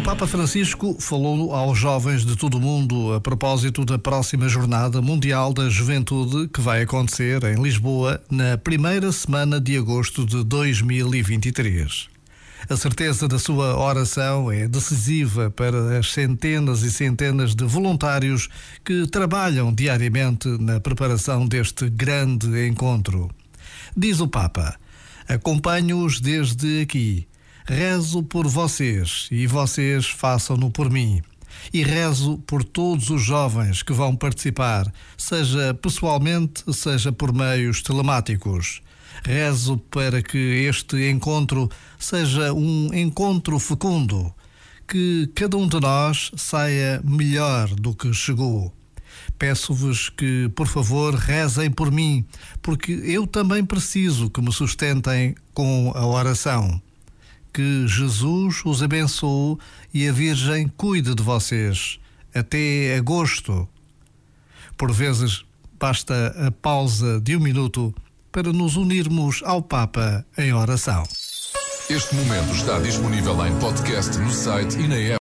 Papa Francisco falou aos jovens de todo o mundo a propósito da próxima Jornada Mundial da Juventude que vai acontecer em Lisboa na primeira semana de agosto de 2023. A certeza da sua oração é decisiva para as centenas e centenas de voluntários que trabalham diariamente na preparação deste grande encontro. Diz o Papa: Acompanho-os desde aqui Rezo por vocês e vocês façam-no por mim. E rezo por todos os jovens que vão participar, seja pessoalmente, seja por meios telemáticos. Rezo para que este encontro seja um encontro fecundo, que cada um de nós saia melhor do que chegou. Peço-vos que, por favor, rezem por mim, porque eu também preciso que me sustentem com a oração que Jesus os abençoe e a Virgem cuide de vocês até agosto. Por vezes, basta a pausa de um minuto para nos unirmos ao Papa em oração. Este momento está disponível em podcast no site e na app.